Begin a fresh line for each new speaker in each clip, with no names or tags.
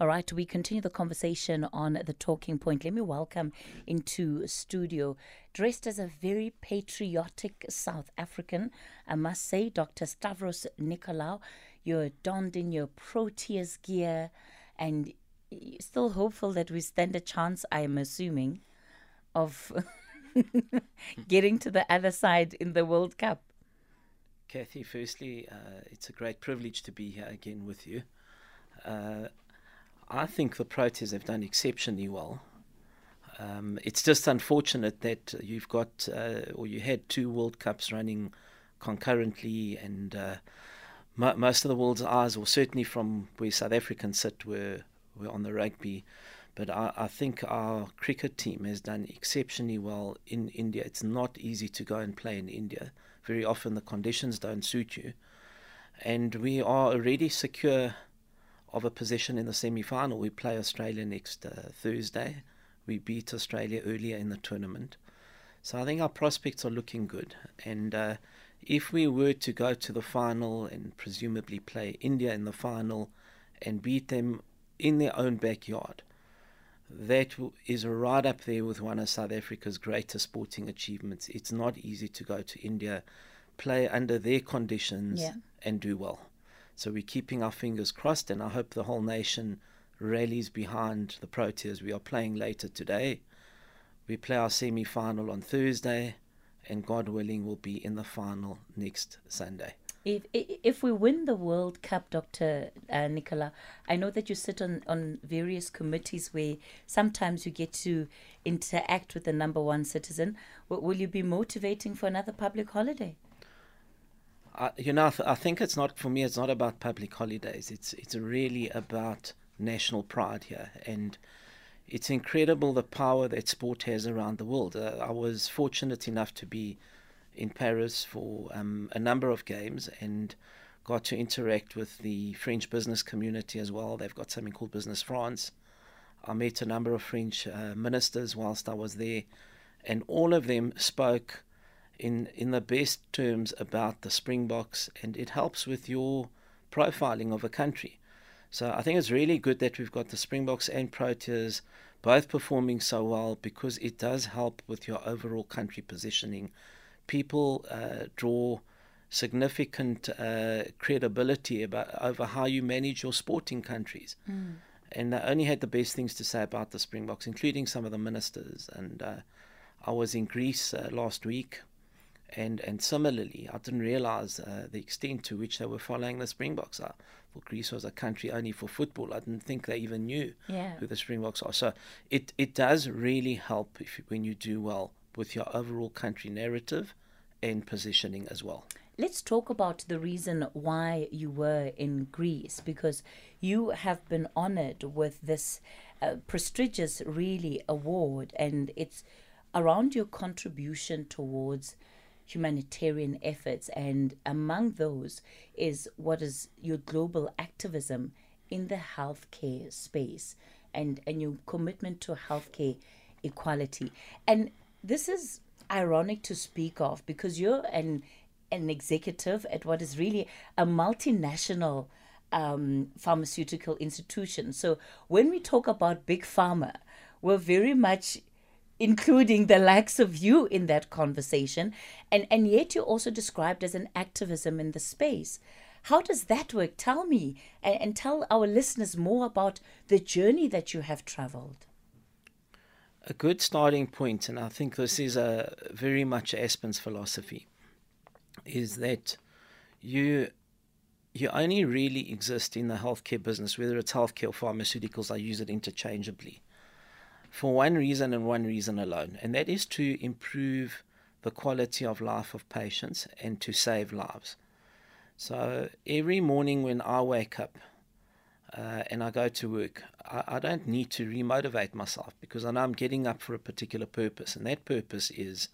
All right, we continue the conversation on the talking point. Let me welcome into studio, dressed as a very patriotic South African, I must say, Dr. Stavros Nicolaou. You're donned in your Proteas gear and still hopeful that we stand a chance, I am assuming, of getting to the other side in the World Cup.
Kathy, firstly, uh, it's a great privilege to be here again with you. Uh, I think the Proteas have done exceptionally well. Um, it's just unfortunate that you've got, uh, or you had two World Cups running concurrently, and uh, mo- most of the world's eyes, or certainly from where South Africans sit, were, were on the rugby. But I, I think our cricket team has done exceptionally well in India. It's not easy to go and play in India. Very often the conditions don't suit you. And we are already secure of a position in the semi final. We play Australia next uh, Thursday. We beat Australia earlier in the tournament. So I think our prospects are looking good. And uh, if we were to go to the final and presumably play India in the final and beat them in their own backyard, that is right up there with one of South Africa's greatest sporting achievements. It's not easy to go to India, play under their conditions, yeah. and do well. So we're keeping our fingers crossed, and I hope the whole nation rallies behind the Proteas. We are playing later today. We play our semi final on Thursday, and God willing, we'll be in the final next Sunday.
If, if we win the World Cup, Dr. Uh, Nicola, I know that you sit on, on various committees where sometimes you get to interact with the number one citizen. Will you be motivating for another public holiday?
I, you know, I, th- I think it's not for me. It's not about public holidays. It's it's really about national pride here, and it's incredible the power that sport has around the world. Uh, I was fortunate enough to be in Paris for um, a number of games and got to interact with the French business community as well. They've got something called Business France. I met a number of French uh, ministers whilst I was there, and all of them spoke in in the best terms about the Springboks, and it helps with your profiling of a country. So I think it's really good that we've got the Springboks and Proteas both performing so well because it does help with your overall country positioning. People uh, draw significant uh, credibility about over how you manage your sporting countries. Mm. And I only had the best things to say about the Springboks, including some of the ministers. And uh, I was in Greece uh, last week and and similarly, I didn't realize uh, the extent to which they were following the Springboks. I thought Greece was a country only for football. I didn't think they even knew yeah. who the Springboks are. So it it does really help if when you do well with your overall country narrative and positioning as well.
Let's talk about the reason why you were in Greece because you have been honored with this uh, prestigious, really, award, and it's around your contribution towards humanitarian efforts, and among those is what is your global activism in the healthcare space and, and your commitment to healthcare equality. And this is ironic to speak of because you're an an executive at what is really a multinational um, pharmaceutical institution. So when we talk about big pharma, we're very much including the likes of you in that conversation. And and yet you're also described as an activism in the space. How does that work? Tell me and, and tell our listeners more about the journey that you have traveled.
A good starting point and i think this is a very much aspen's philosophy is that you you only really exist in the healthcare business whether it's healthcare or pharmaceuticals i use it interchangeably for one reason and one reason alone, and that is to improve the quality of life of patients and to save lives. So every morning when I wake up uh, and I go to work, I, I don't need to remotivate myself because I know I'm getting up for a particular purpose, and that purpose is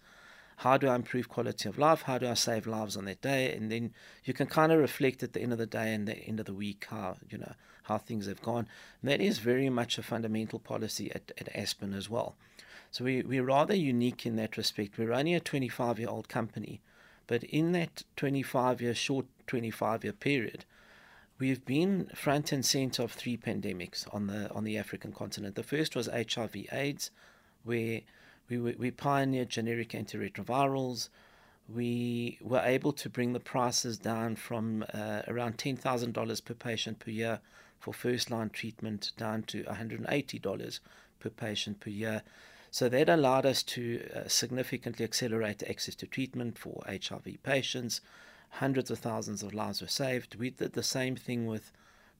how do I improve quality of life? How do I save lives on that day? And then you can kind of reflect at the end of the day and the end of the week how you know how things have gone. That is very much a fundamental policy at, at Aspen as well. So we, we're rather unique in that respect. We're only a 25 year old company, but in that 25 year, short 25 year period, we've been front and center of three pandemics on the on the African continent. The first was HIV/AIDS, where we we pioneered generic antiretrovirals. We were able to bring the prices down from uh, around ten thousand dollars per patient per year for first line treatment down to one hundred and eighty dollars per patient per year. So that allowed us to uh, significantly accelerate access to treatment for HIV patients. Hundreds of thousands of lives were saved. We did the same thing with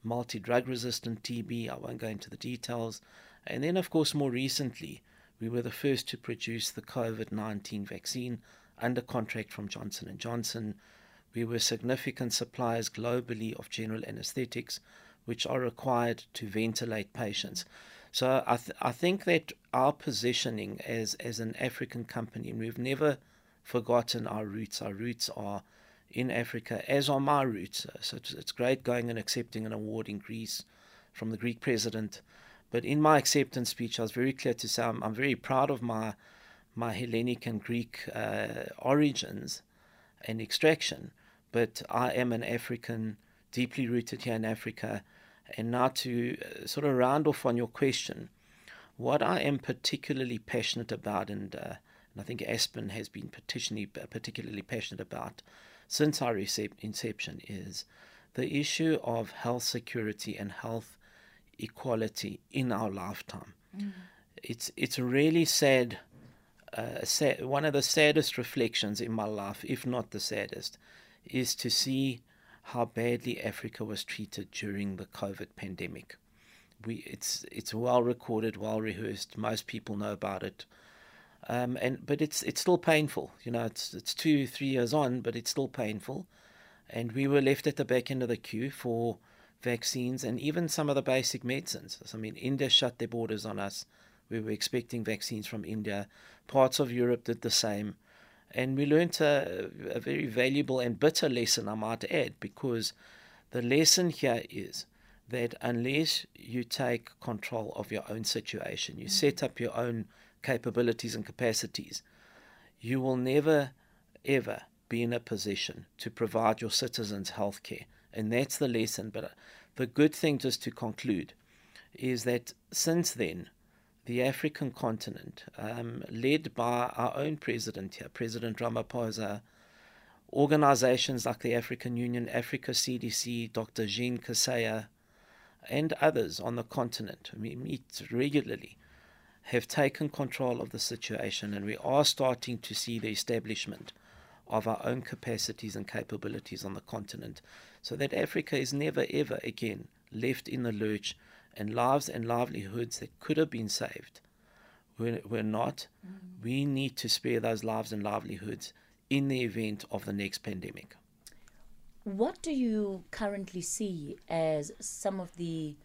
multi drug resistant TB. I won't go into the details. And then, of course, more recently, we were the first to produce the COVID 19 vaccine under contract from Johnson & Johnson. We were significant suppliers globally of general anesthetics, which are required to ventilate patients. So I, th- I think that our positioning as, as an African company, and we've never forgotten our roots. Our roots are in Africa, as are my roots. So it's, it's great going and accepting an award in Greece from the Greek president. But in my acceptance speech, I was very clear to say I'm, I'm very proud of my my Hellenic and Greek uh, origins and extraction, but I am an African, deeply rooted here in Africa. And now to uh, sort of round off on your question, what I am particularly passionate about, and, uh, and I think Aspen has been particularly, particularly passionate about since our inception, is the issue of health security and health equality in our lifetime. Mm. It's it's really sad uh, sad, one of the saddest reflections in my life, if not the saddest, is to see how badly Africa was treated during the COVID pandemic. We, it's it's well recorded, well rehearsed. Most people know about it, um, and but it's it's still painful. You know, it's it's two three years on, but it's still painful, and we were left at the back end of the queue for vaccines and even some of the basic medicines. I mean, India shut their borders on us. We were expecting vaccines from India. Parts of Europe did the same. And we learned a, a very valuable and bitter lesson, I might add, because the lesson here is that unless you take control of your own situation, you set up your own capabilities and capacities, you will never, ever be in a position to provide your citizens health care. And that's the lesson. But the good thing, just to conclude, is that since then, the African continent, um, led by our own president here, President Ramaphosa, organizations like the African Union, Africa CDC, Dr. Jean Kaseya, and others on the continent, we meet regularly, have taken control of the situation, and we are starting to see the establishment of our own capacities and capabilities on the continent, so that Africa is never ever again left in the lurch and lives and livelihoods that could have been saved were, were not. Mm. We need to spare those lives and livelihoods in the event of the next pandemic.
What do you currently see as some of the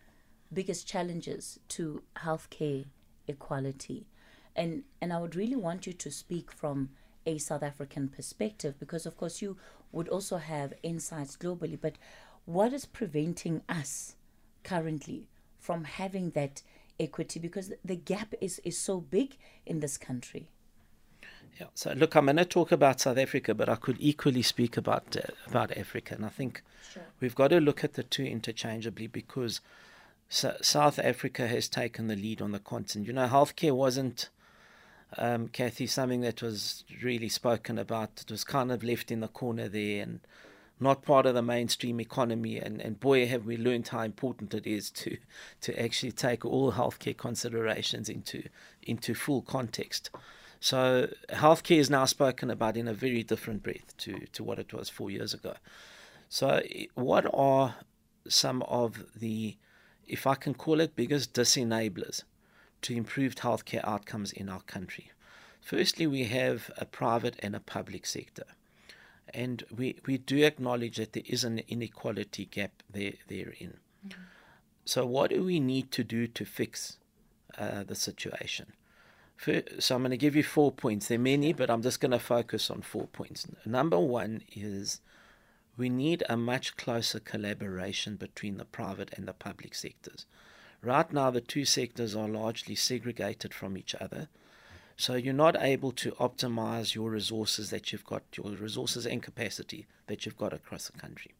biggest challenges to healthcare equality? And and I would really want you to speak from a South African perspective because of course you would also have insights globally, but what is preventing us currently from having that equity because the gap is, is so big in this country.
Yeah. So look, I'm going to talk about South Africa, but I could equally speak about uh, about Africa, and I think sure. we've got to look at the two interchangeably because South Africa has taken the lead on the continent. You know, healthcare wasn't. Um, Kathy, something that was really spoken about. It was kind of left in the corner there, and not part of the mainstream economy. And, and boy, have we learned how important it is to to actually take all healthcare considerations into into full context. So healthcare is now spoken about in a very different breath to, to what it was four years ago. So what are some of the, if I can call it, biggest disenablers to improved healthcare outcomes in our country? Firstly, we have a private and a public sector. And we, we do acknowledge that there is an inequality gap there therein. Mm-hmm. So, what do we need to do to fix uh, the situation? For, so, I'm going to give you four points. There are many, but I'm just going to focus on four points. Number one is we need a much closer collaboration between the private and the public sectors. Right now, the two sectors are largely segregated from each other. So you're not able to optimize your resources that you've got, your resources and capacity that you've got across the country.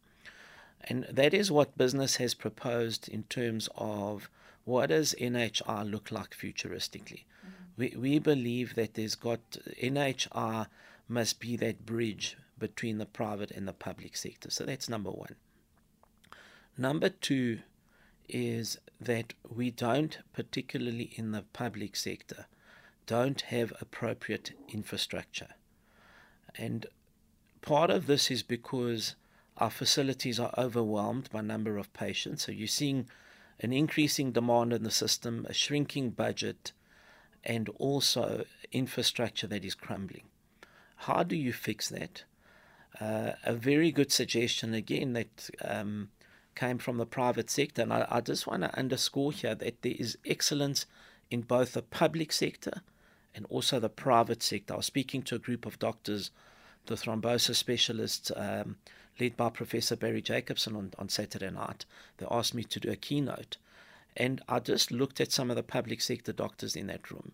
And that is what business has proposed in terms of what does NHI look like futuristically. Mm-hmm. We, we believe that there's got NHI must be that bridge between the private and the public sector. So that's number one. Number two is that we don't, particularly in the public sector, don't have appropriate infrastructure. And part of this is because our facilities are overwhelmed by number of patients. So you're seeing an increasing demand in the system, a shrinking budget, and also infrastructure that is crumbling. How do you fix that? Uh, a very good suggestion again that um, came from the private sector, and I, I just want to underscore here that there is excellence in both the public sector and also the private sector. I was speaking to a group of doctors, the thrombosis specialists, um, led by Professor Barry Jacobson on, on Saturday night. They asked me to do a keynote. And I just looked at some of the public sector doctors in that room.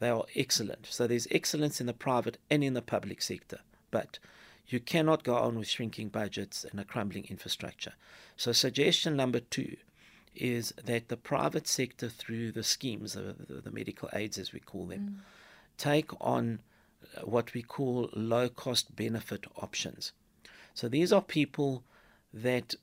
They are excellent. So there's excellence in the private and in the public sector. But you cannot go on with shrinking budgets and a crumbling infrastructure. So, suggestion number two is that the private sector, through the schemes, the, the, the medical aids as we call them, mm. take on uh, what we call low cost benefit options. So, these are people that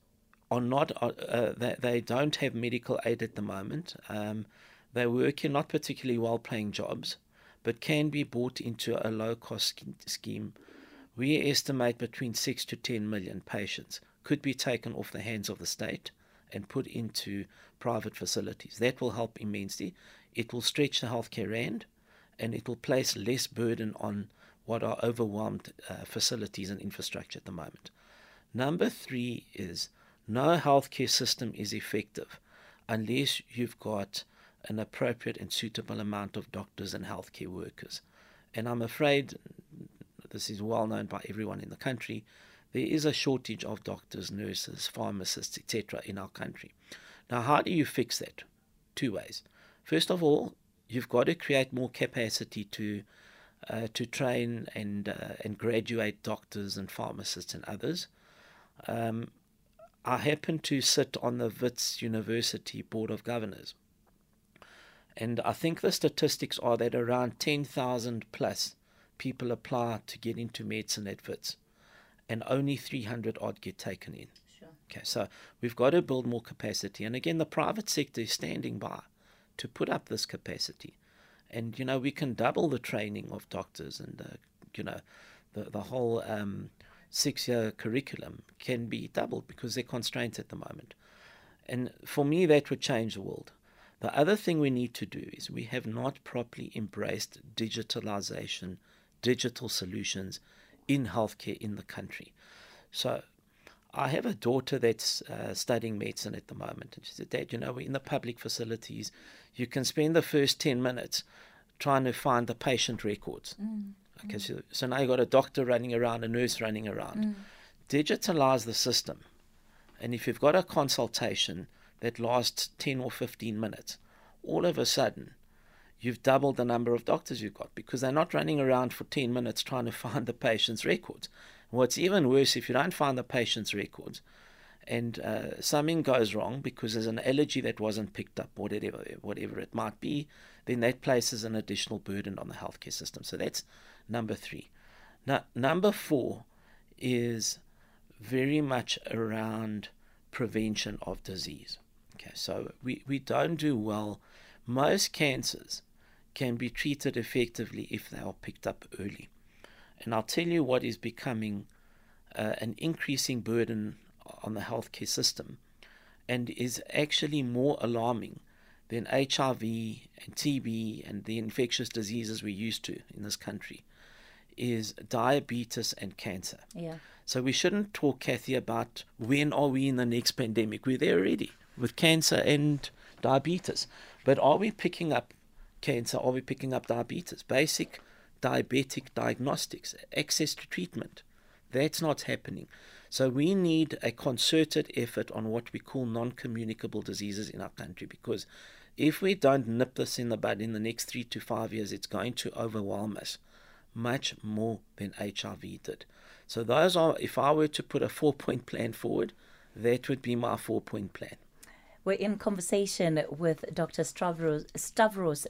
are not, uh, uh, they, they don't have medical aid at the moment. Um, they work in not particularly well paying jobs, but can be brought into a low cost scheme. We estimate between 6 to 10 million patients could be taken off the hands of the state and put into private facilities. That will help immensely. It will stretch the healthcare rand and it will place less burden on what are overwhelmed uh, facilities and infrastructure at the moment. Number three is no healthcare system is effective unless you've got an appropriate and suitable amount of doctors and healthcare workers. And I'm afraid this is well known by everyone in the country there is a shortage of doctors, nurses, pharmacists, etc. in our country. Now, how do you fix that? Two ways. First of all, you've got to create more capacity to uh, to train and uh, and graduate doctors and pharmacists and others. Um, I happen to sit on the Wits University Board of Governors, and I think the statistics are that around ten thousand plus people apply to get into medicine at Wits and only 300 odd get taken in. Sure. Okay, so we've got to build more capacity. And again, the private sector is standing by to put up this capacity. And, you know, we can double the training of doctors and, uh, you know, the, the whole um, six year curriculum can be doubled because they're constraints at the moment. And for me, that would change the world. The other thing we need to do is we have not properly embraced digitalization, digital solutions, in healthcare in the country. So I have a daughter that's uh, studying medicine at the moment. And she said, Dad, you know, in the public facilities, you can spend the first 10 minutes trying to find the patient records. Mm. Okay, mm. so, so now you've got a doctor running around, a nurse running around. Mm. Digitalize the system. And if you've got a consultation that lasts 10 or 15 minutes, all of a sudden, you've doubled the number of doctors you've got because they're not running around for 10 minutes trying to find the patient's records. What's even worse, if you don't find the patient's records and uh, something goes wrong because there's an allergy that wasn't picked up, whatever, whatever it might be, then that places an additional burden on the healthcare system. So that's number three. Now, number four is very much around prevention of disease. Okay, so we, we don't do well. Most cancers can be treated effectively if they are picked up early. And I'll tell you what is becoming uh, an increasing burden on the healthcare system and is actually more alarming than HIV and TB and the infectious diseases we're used to in this country is diabetes and cancer.
Yeah.
So we shouldn't talk, Kathy, about when are we in the next pandemic. We're there already with cancer and diabetes. But are we picking up cancer, are we picking up diabetes? Basic diabetic diagnostics, access to treatment. That's not happening. So we need a concerted effort on what we call non-communicable diseases in our country because if we don't nip this in the bud in the next three to five years, it's going to overwhelm us much more than HIV did. So those are, if I were to put a four-point plan forward, that would be my four point plan.
We're in conversation with Dr. Stavros, Stavros.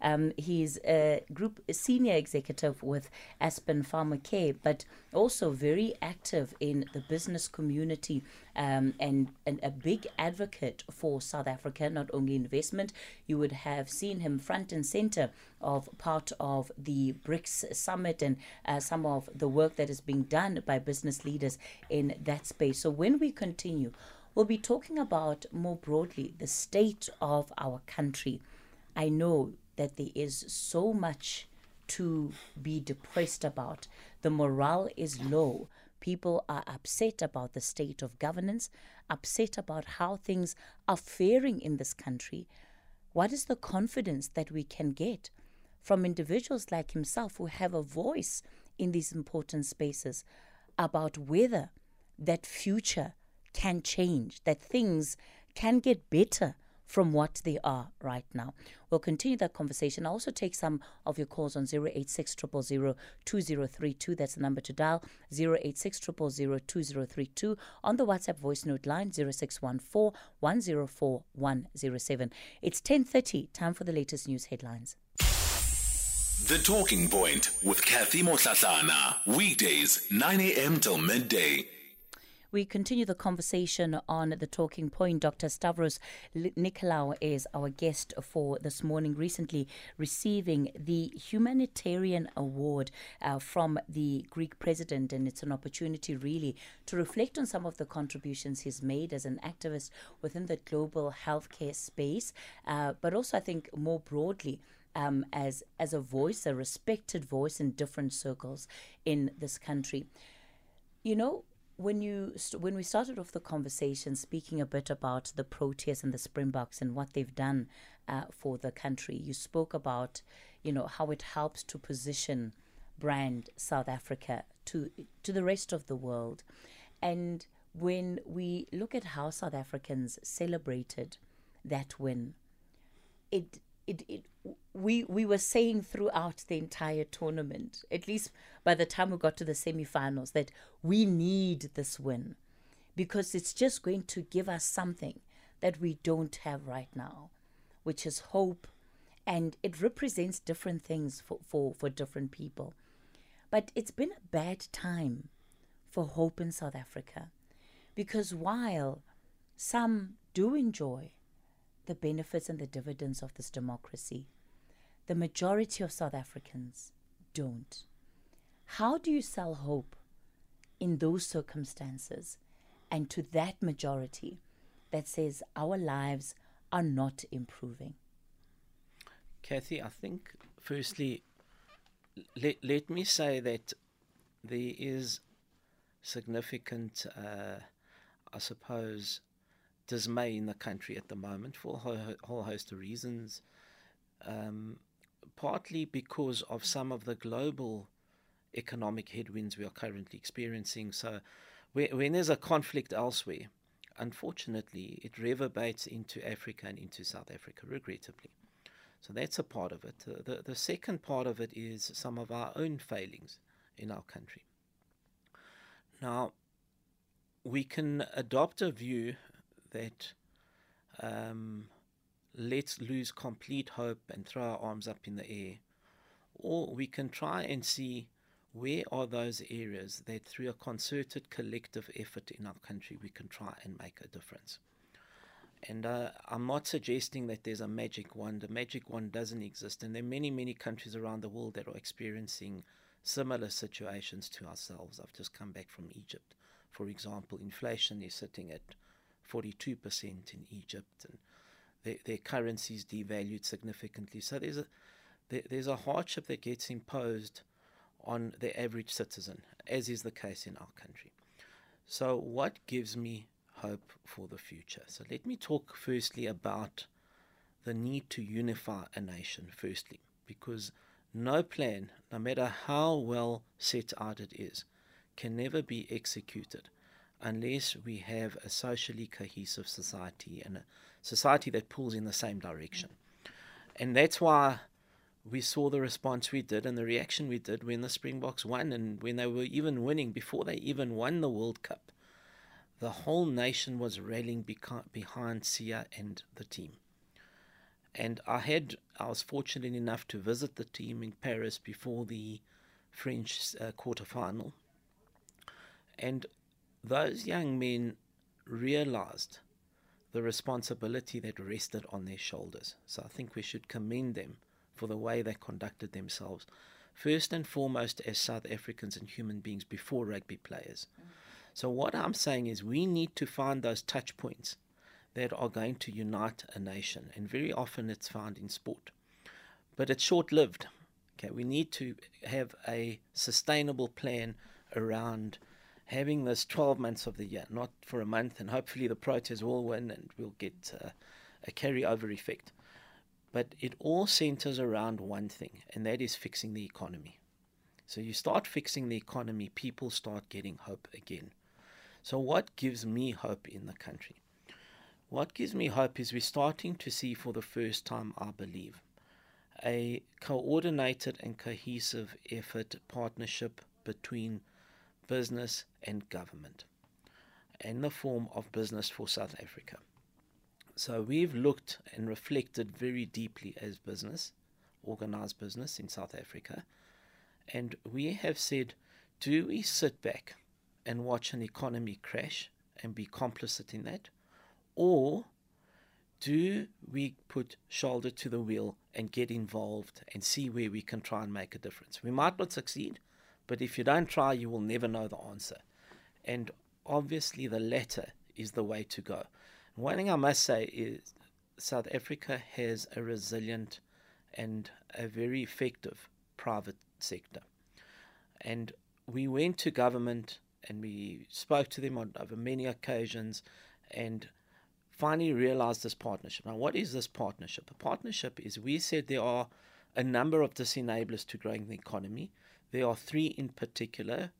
Um, he's a group senior executive with Aspen Pharmacare, but also very active in the business community um, and, and a big advocate for South Africa, not only investment. You would have seen him front and center of part of the BRICS summit and uh, some of the work that is being done by business leaders in that space. So when we continue, we'll be talking about more broadly the state of our country. I know that there is so much to be depressed about. The morale is low. People are upset about the state of governance, upset about how things are faring in this country. What is the confidence that we can get from individuals like himself who have a voice in these important spaces about whether that future can change, that things can get better from what they are right now. We'll continue that conversation. I'll also take some of your calls on 086 2032. That's the number to dial 086 2032. On the WhatsApp voice note line 0614 104 107. It's 10.30, time for the latest news headlines.
The Talking Point with Kathy Motlatlana. Weekdays, 9 a.m. till midday.
We continue the conversation on the talking point. Dr. Stavros Nicolaou is our guest for this morning, recently receiving the Humanitarian Award uh, from the Greek president. And it's an opportunity, really, to reflect on some of the contributions he's made as an activist within the global healthcare space, uh, but also, I think, more broadly. Um, as as a voice, a respected voice in different circles in this country. You know, when you st- when we started off the conversation speaking a bit about the Proteas and the Springboks and what they've done uh, for the country, you spoke about you know how it helps to position brand South Africa to to the rest of the world, and when we look at how South Africans celebrated that win, it it, it we we were saying throughout the entire tournament, at least by the time we got to the semi-finals, that we need this win because it's just going to give us something that we don't have right now, which is hope, and it represents different things for, for, for different people. But it's been a bad time for hope in South Africa because while some do enjoy the benefits and the dividends of this democracy. The majority of South Africans don't. How do you sell hope in those circumstances and to that majority that says our lives are not improving?
Kathy, I think firstly, let, let me say that there is significant, uh, I suppose, dismay in the country at the moment for a whole host of reasons. Um, partly because of some of the global economic headwinds we are currently experiencing. So, when there's a conflict elsewhere, unfortunately, it reverberates into Africa and into South Africa, regrettably. So, that's a part of it. The, the, second part of it is some of our own failings in our country. Now, we can adopt a view that um, let's lose complete hope and throw our arms up in the air. Or we can try and see where are those areas that through a concerted collective effort in our country we can try and make a difference. And uh, I'm not suggesting that there's a magic wand. A magic wand doesn't exist. And there are many, many countries around the world that are experiencing similar situations to ourselves. I've just come back from Egypt. For example, inflation is sitting at 42% in Egypt, and their, their currencies devalued significantly. So there's a there, there's a hardship that gets imposed on the average citizen, as is the case in our country. So, what gives me hope for the future? So, let me talk firstly about the need to unify a nation, firstly, because no plan, no matter how well set out it is, can never be executed unless we have a socially cohesive society and a society that pulls in the same direction. And that's why we saw the response we did and the reaction we did when the Springboks won and when they were even winning, before they even won the World Cup. the whole nation was rallying behind Siya and the team. And I had, I was fortunate enough to visit the team in Paris before the French uh, quarter final. And those young men realized the responsibility that rested on their shoulders. So I think we should commend them for the way they conducted themselves, first and foremost as South Africans and human beings before rugby players. So what I'm saying is we need to find those touch points that are going to unite a nation, and very often it's found in sport. But it's short lived. Okay, we need to have a sustainable plan around having this 12 months of the year, not for a month, and hopefully the Proteas will win and we'll get uh, a carryover effect. But it all centers around one thing, and that is fixing the economy. So you start fixing the economy, people start getting hope again. So, what gives me hope in the country? What gives me hope is we're starting to see for the first time, I believe, a coordinated and cohesive effort partnership between business and government in the form of Business for South Africa. So we've looked and reflected very deeply as business, organized business in South Africa, and we have said, do we sit back and watch an economy crash and be complicit in that? Or do we put shoulder to the wheel and get involved and see where we can try and make a difference? We might not succeed, but if you don't try, you will never know the answer. And obviously, the latter is the way to go. One thing I must say is South Africa has a resilient and a very effective private sector. And we went to government and we spoke to them on over many occasions and finally realized this partnership. Now, what is this partnership? A partnership is we said there are a number of disenablers to growing the economy. There are three in particular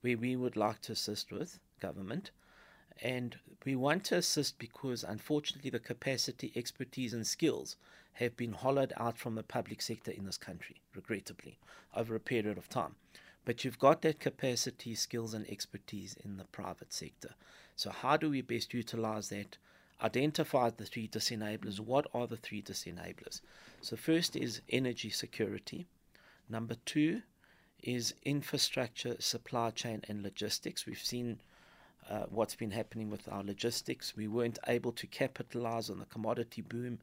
where we would like to assist with government. And we want to assist because, unfortunately, the capacity, expertise, and skills have been hollowed out from the public sector in this country, regrettably, over a period of time. But you've got that capacity, skills, and expertise in the private sector. So, how do we best utilize that? Identify the three disenablers. What are the three disenablers? So, first is energy security. Number two is infrastructure, supply chain, and logistics. We've seen uh, what's been happening with our logistics. We weren't able to capitalize on the commodity boom,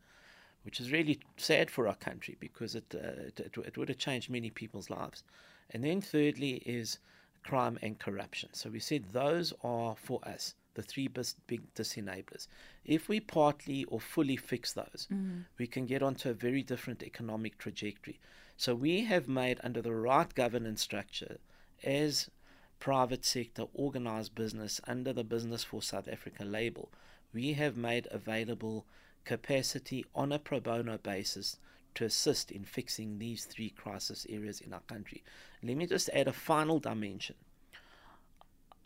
which is really sad for our country because it, uh, it, it, it would have changed many people's lives. And then, thirdly, is crime and corruption. So we said those are for us the three big disenablers. If we partly or fully fix those, mm-hmm. we can get onto a very different economic trajectory. So we have made, under the right governance structure, as private sector organized business under the Business for South Africa label, we have made available capacity on a pro bono basis to assist in fixing these three crisis areas in our country. Let me just add a final dimension.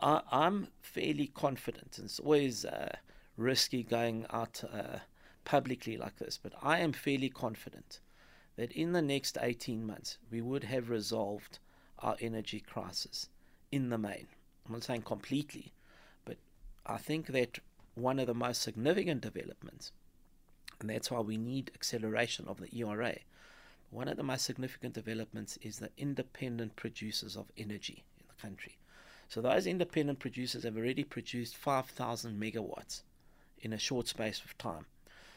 I, am fairly confident, and it's always uh, risky going out uh, publicly like this, but I am fairly confident that in the next 18 months we would have resolved our energy crisis in the main. I'm not saying completely, but I think that one of the most significant developments, and that's why we need acceleration of the ERA, one of the most significant developments is the independent producers of energy in the country. So those independent producers have already produced 5,000 megawatts in a short space of time.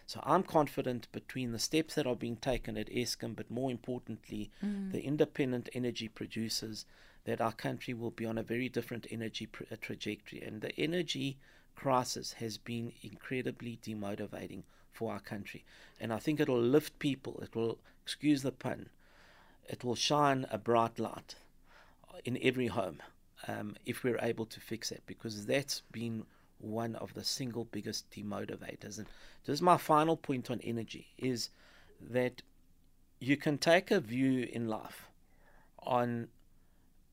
So I'm confident between the steps that are being taken at Eskom, but more importantly, mm. the independent energy producers, that our country will be on a very different energy pr- uh, trajectory. And the energy crisis has been incredibly demotivating for our country. And I think it will lift people, it will, excuse the pun, it will shine a bright light in every home um, if we're able to fix it, because that's been one of the single biggest demotivators. And this is my final point on energy is that you can take a view in life on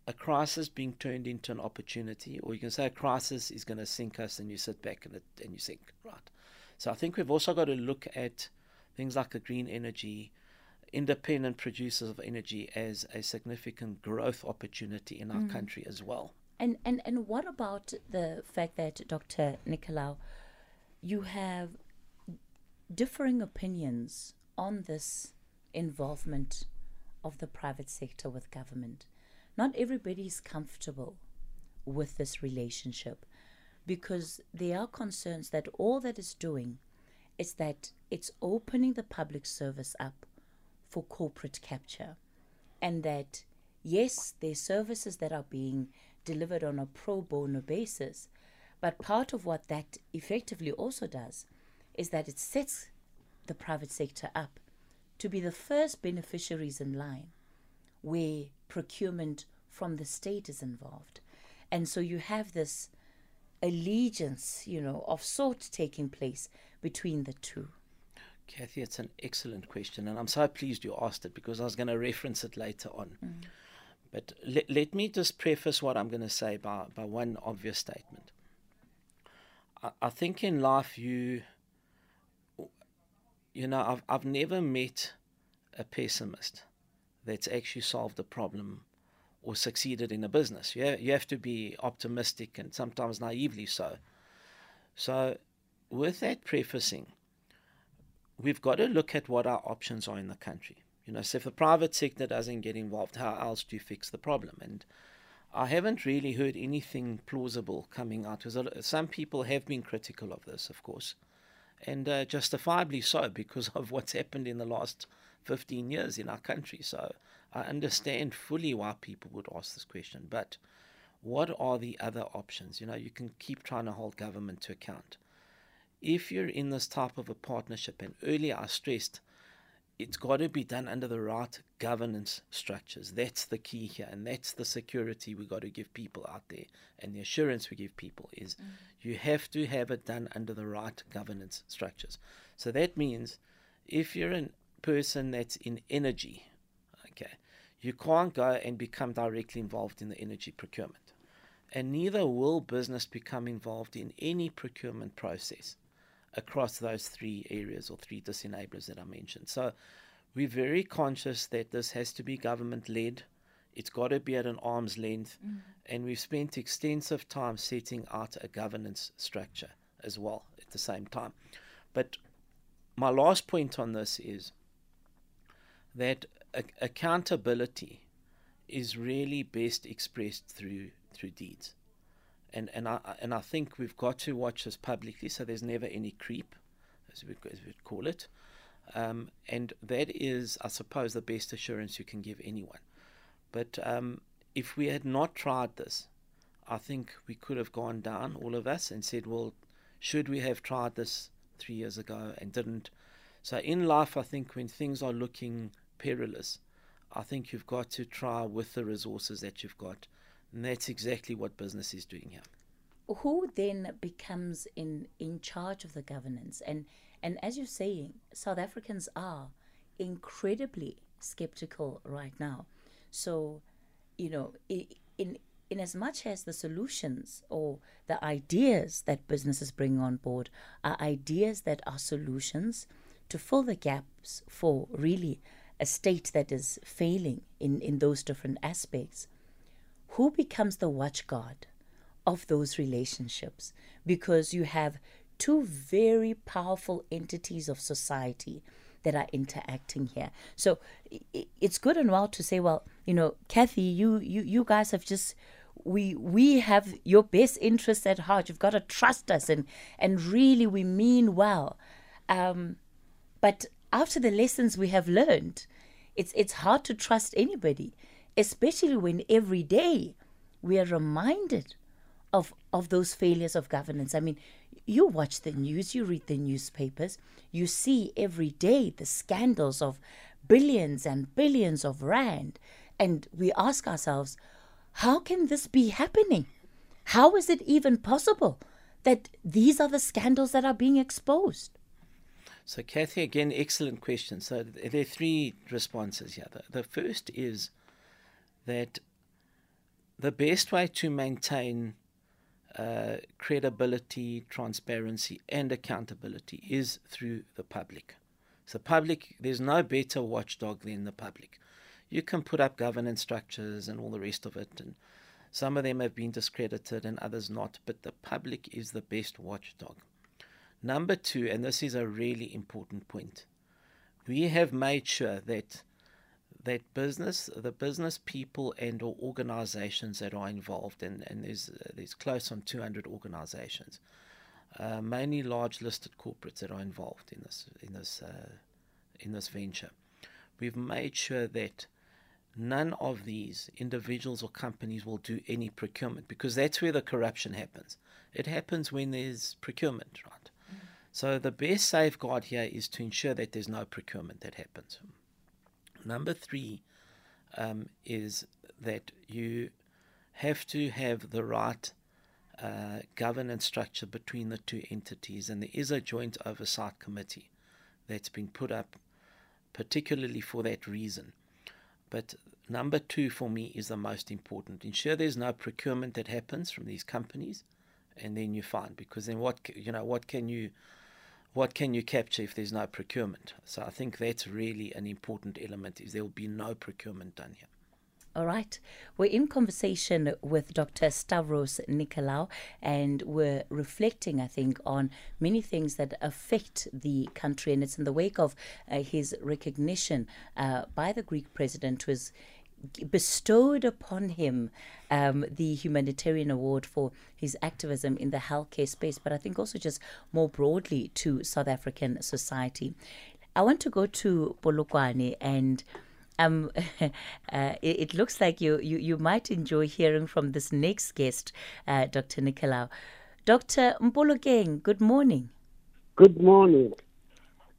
a crisis being turned into an opportunity, or you can say a crisis is going to sink us, and you sit back and, it, and you sink, right? So I think we've also got to look at things like a green energy, independent producers of energy as a significant growth opportunity in our mm. country as well.
And, and, and what about the fact that, Dr. Nicolaou, you have differing opinions on this involvement of the private sector with government? Not everybody is comfortable with this relationship because there are concerns that all that is doing is that it's opening the public service up for corporate capture and that yes there's services that are being delivered on a pro bono basis but part of what that effectively also does is that it sets the private sector up to be the first beneficiaries in line where procurement from the state is involved. And so you have this allegiance, you know, of sort taking place between the two.
Kathy, it's an excellent question, and I'm so pleased you asked it because I was going to reference it later on. Mm. But le- let me just preface what I'm going to say by, by one obvious statement. I, I think in life, you, you know, I've, I've never met a pessimist that's actually solved a problem or succeeded in a business. You you have to be optimistic and sometimes naively so. So, with that prefacing, we've got to look at what our options are in the country. You know, so if the private sector doesn't get involved, how else do you fix the problem? And I haven't really heard anything plausible coming out. Some people have been critical of this, of course, and uh, justifiably so because of what's happened in the last 15 years in our country. So I understand fully why people would ask this question. But what are the other options? You know, you can keep trying to hold government to account. If you're in this type of a partnership, and earlier I stressed, it's got to be done under the right governance structures. That's the key here, and that's the security we got to give people out there, and the assurance we give people is mm. you have to have it done under the right governance structures. So that means if you're a person that's in energy, okay, you can't go and become directly involved in the energy procurement, and neither will business become involved in any procurement process across those three areas or three disenablers that I mentioned. So we're very conscious that this has to be government led. It's got to be at an arm's length. Mm. And we've spent extensive time setting out a governance structure as well at the same time. But my last point on this is that a- accountability is really best expressed through through deeds and and I and I think we've got to watch this publicly, so there's never any creep, as we as we call it, um, and that is, I suppose, the best assurance you can give anyone. But um, if we had not tried this, I think we could have gone down, all of us, and said, well, should we have tried this three years ago and didn't? So in life, I think when things are looking perilous, I think you've got to try with the resources that you've got and that's exactly what business is doing here.
Who then becomes in, in charge of the governance? And, and as you're saying, South Africans are incredibly skeptical right now. So, you know, in, in as much as the solutions or the ideas that businesses bring on board are ideas that are solutions to fill the gaps for really a state that is failing in, in those different aspects who becomes the watchguard of those relationships? Because you have two very powerful entities of society that are interacting here. So it's good and well to say, well, you know, Kathy, you you you guys have just we we have your best interests at heart. You've got to trust us and and really we mean well. Um, but after the lessons we have learned, it's it's hard to trust anybody especially when every day we are reminded of, of those failures of governance. I mean, you watch the news, you read the newspapers, you see every day the scandals of billions and billions of rand, and we ask ourselves, how can this be happening? How is it even possible that these are the scandals that are being exposed?
So, Kathy, again, excellent question. So, there are three responses here. The, the first is that the best way to maintain uh, credibility, transparency, and accountability is through the public. So, public, there's no better watchdog than the public. You can put up governance structures and all the rest of it, and Some of them have been discredited and others not, but the public is the best watchdog. Number two, and this is a really important point, we have made sure that that business, the business people and or organizations that are involved, and, and there's, there's close on 200 organizations, uh, mainly large listed corporates that are involved in this, in, this, uh, in this venture. We've made sure that none of these individuals or companies will do any procurement because that's where the corruption happens. It happens when there's procurement, right? Mm. So the best safeguard here is to ensure that there's no procurement that happens. Number three um, is that you have to have the right uh, governance structure between the two entities, and there is a joint oversight committee that's been put up particularly for that reason. But number two for me is the most important. Ensure there's no procurement that happens from these companies, and then you're fine. Because then what you know what can you what can you capture if there's no procurement? So I think that's really an important element is there will be no procurement done here.
All right. We're in conversation with Dr. Stavros Nicolaou, and we're reflecting, I think, on many things that affect the country. And it's in the wake of uh, his recognition uh, by the Greek president, who was bestowed upon him um, the humanitarian award for his activism in the healthcare space, but I think also just more broadly to South African society. I want to go to Polokwane and. Um, uh, it, it, looks like you, you, you might enjoy hearing from this next guest, uh, Dr. Nicolaou. Dr. Mpolokeng, good morning.
Good morning.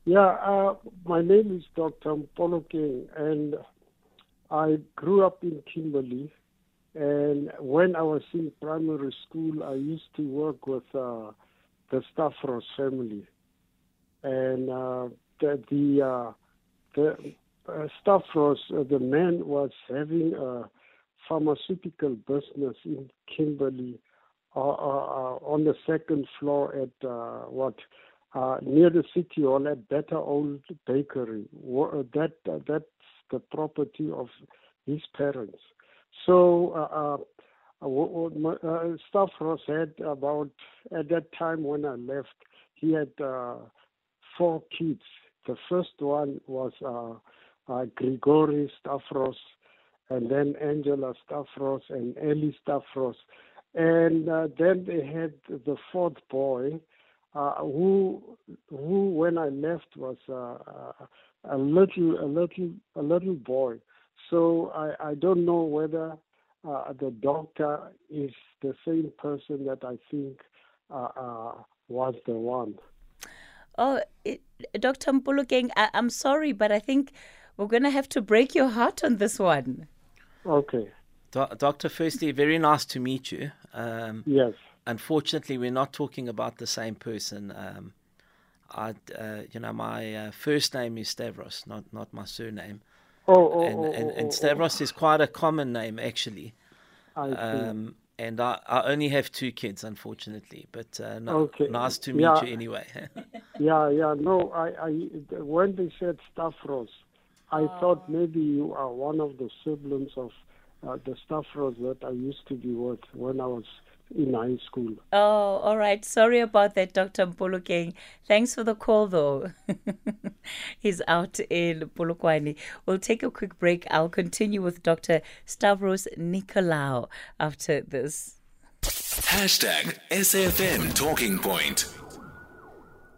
Yeah, uh, my name is Dr. Mpolokeng, and I grew up in Kimberley, and when I was in primary school, I used to work with uh, the Stavros family, and uh, the the, uh, the uh, Stavros, uh, the man was having a pharmaceutical business in Kimberley, uh, uh, on the second floor at what near the city hall at Better Old Bakery. That that the property of his parents. So uh, uh, uh, had about, at that time when I left, he had uh, four kids. The first one was uh, uh, Grigory Stavros, and then Angela Stavros and Ellie Stavros. And uh, then they had the fourth boy, uh, who, who when I left was uh, a little, a little, a little boy. So I, I don't know whether uh, the doctor is the same person that I think uh, uh, was the one.
Oh, it, Dr. Mpolokeng, I, I'm sorry, but I think we're going to have to break your heart on this one.
Okay.
Do- Doctor, firstly, very nice to meet you.
Um, yes.
Unfortunately, we're not talking about the same person. Um, I, uh, you know, my uh, first name is Stavros, not not my surname.
Oh, oh,
and,
oh,
and,
oh,
and
oh,
Stavros
oh.
is quite a common name, actually.
I see.
Um, and I, I only have two kids, unfortunately. But uh, no,
Okay.
nice to meet
Yeah.
you anyway.
Yeah, yeah. No, I, I when they said Stavros, I thought maybe you are one of the siblings of uh, the Stavros that I used to be with when I was in high school.
Oh, all right. Sorry about that, Dr. Mpolokeng. Thanks for the call, though. He's out in Polokwane. We'll take a quick break. I'll continue with Dr. Stavros Nicolaou after this.
Hashtag SFM Talking Point.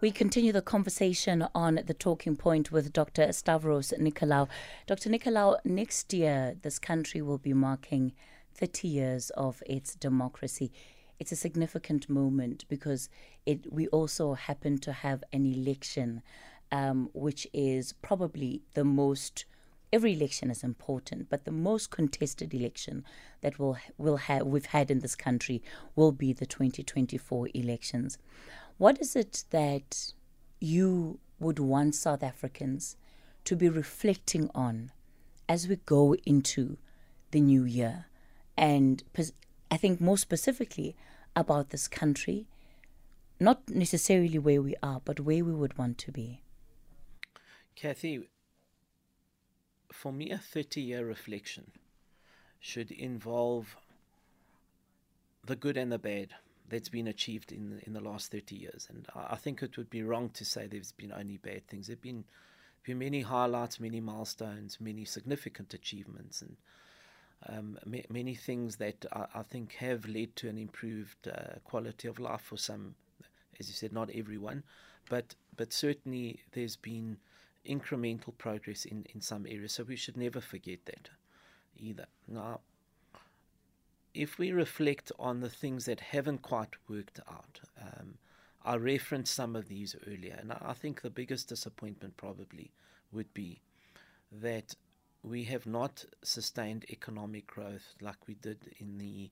We continue the conversation on the talking point with Dr. Stavros Nicolaou. Dr. Nicolaou, next year this country will be marking 30 years of its democracy. It's a significant moment because it we also happen to have an election, um, which is probably the most. Every election is important, but the most contested election that we'll will have we've had in this country will be the 2024 elections. What is it that you would want South Africans to be reflecting on as we go into the new year? And I think more specifically about this country, not necessarily where we are, but where we would want to be.
Kathy, for me, a 30 year reflection should involve the good and the bad that's been achieved in in the last 30 years. And I, think it would be wrong to say there's been only bad things. There've been been many highlights, many milestones, many significant achievements, and um, ma- many things that I, I, think have led to an improved uh, quality of life for some. As you said, not everyone, but but certainly there's been incremental progress in, in some areas. So we should never forget that either. Now, if we reflect on the things that haven't quite worked out, um, I referenced some of these earlier, and I think the biggest disappointment probably would be that we have not sustained economic growth like we did in the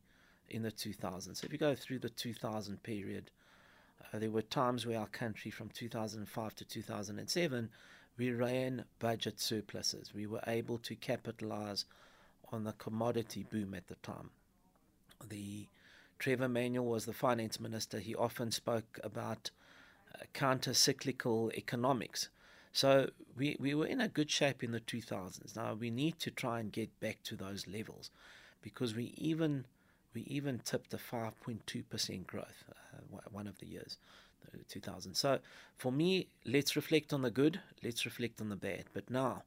in the 2000s. So if you go through the 2000 period, uh, there were times where our country, from 2005 to 2007, we ran budget surpluses. We were able to capitalize on the commodity boom at the time the Trevor Manuel was the finance minister. He often spoke about uh, counter cyclical economics. So we, we were in a good shape in the 2000s. Now we need to try and get back to those levels because we even we even tipped a 5.2% growth uh, one of the years, 2000. So for me, let's reflect on the good, let's reflect on the bad. But now,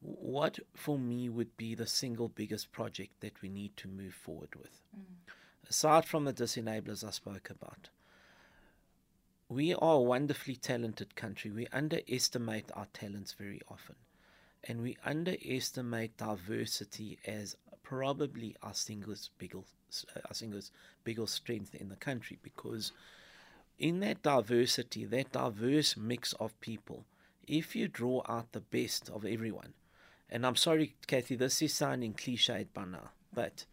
what for me would be the single biggest project that we need to move forward with? Mm. Aside from the disenablers I spoke about, we are a wonderfully talented country. We underestimate our talents very often. And we underestimate diversity as probably our single biggest, uh, our single biggest strength in the country because in that diversity, that diverse mix of people, if you draw out the best of everyone, and I'm sorry, Kathy, this is sounding cliched by now, but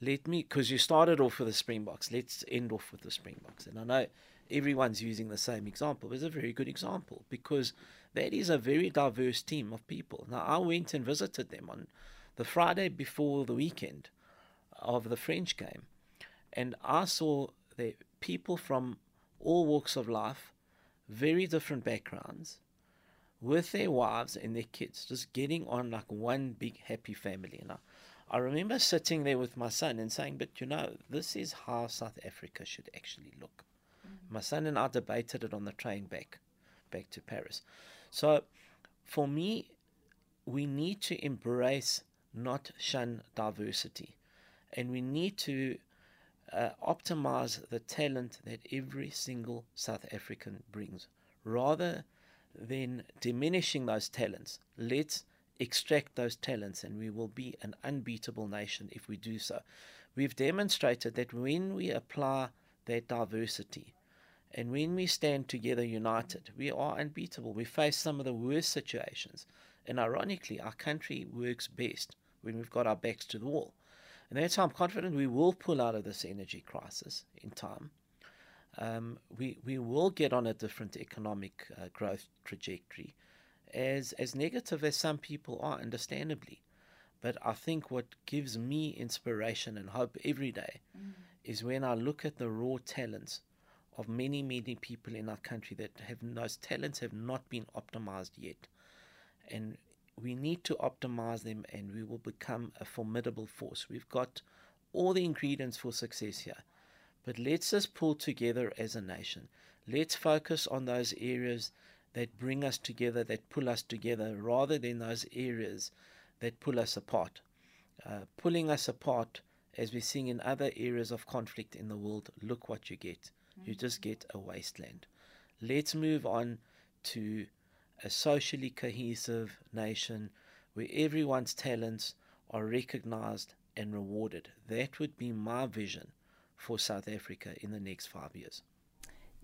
let me, because you started off with the Springboks, let's end off with the Springboks. And I know everyone's using the same example, it's a very good example because that is a very diverse team of people. Now, I went and visited them on the Friday before the weekend of the French game, and I saw the people from all walks of life, very different backgrounds, with their wives and their kids, just getting on like one big happy family. And I, I remember sitting there with my son and saying, But you know, this is how South Africa should actually look. My son and I debated it on the train back back to Paris. So for me, we need to embrace, not shun diversity. And we need to uh, optimize the talent that every single South African brings rather than diminishing those talents. Let's extract those talents, and we will be an unbeatable nation if we do so. We've demonstrated that when we apply that diversity, and when we stand together united, we are unbeatable. We face some of the worst situations. And ironically, our country works best when we've got our backs to the wall. And that's how I'm confident we will pull out of this energy crisis in time um, we, we will get on a different economic uh, growth trajectory, as, as negative as some people are, understandably. But I think what gives me inspiration and hope every day mm. is when I look at the raw talents of many, many people in our country that have those talents have not been optimized yet. And we need to optimize them and we will become a formidable force. We've got all the ingredients for success here. But let's just pull together as a nation. Let's focus on those areas that bring us together, that pull us together, rather than those areas that pull us apart. Uh, pulling us apart, as we're seeing in other areas of conflict in the world, look what you get. You just get a wasteland. Let's move on to a socially cohesive nation where everyone's talents are recognized and rewarded. That would be my vision for South Africa in the next five years.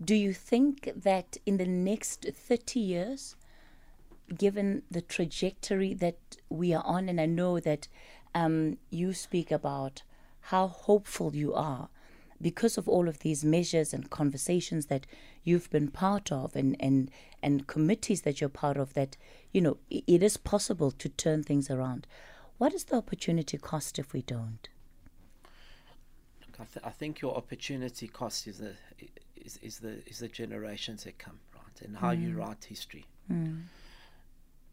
Do you think that in the next 30 years, given the trajectory that we are on, and I know that um, you speak about how hopeful you are because of all of these measures and conversations that you've been part of and, and, and committees that you're part of, that, you know, it is possible to turn things around. What is the opportunity cost if we don't?
I, th- I think your opportunity cost is the is, is the is the generations that come right and how mm. you write history. Mm.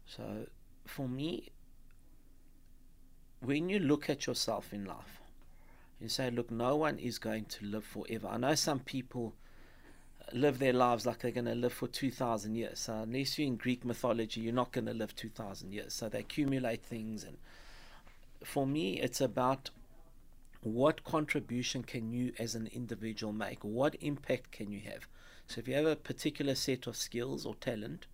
So for me, when you look at yourself in life, You say, look, no one is going to live forever. I know some people live their lives like they're going to live for 2,000 years. So, unless you're in Greek mythology, you're not going to live 2,000 years. So, they accumulate things. And for me, it's about what contribution can you as an individual make? What impact can you have? So, if you have a particular set of skills or talent,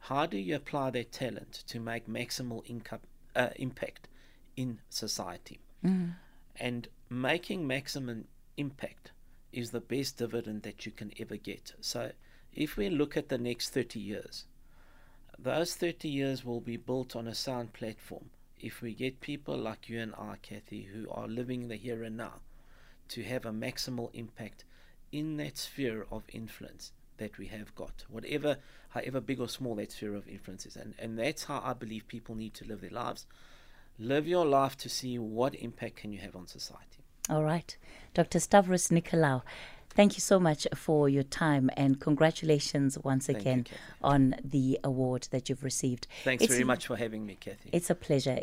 how do you apply that talent to make maximal income, uh, impact in society?
Mm.
And making maximum impact is the best dividend that you can ever get. So, if we look at the next 30 years, those 30 years will be built on a sound platform. If we get people like you and I, Kathy, who are living the here and now, to have a maximal impact in that sphere of influence that we have got, whatever, however big or small that sphere of influence is. And, and that's how I believe people need to live their lives. Live your life to see what impact can you have on society.
All right. Dr. Stavros Nicolaou, thank you so much for your time and congratulations once
Thank
again
Kathy.
on the award that you've received.
Thanks
It's-
very much for having me, Kathy.
It's a pleasure.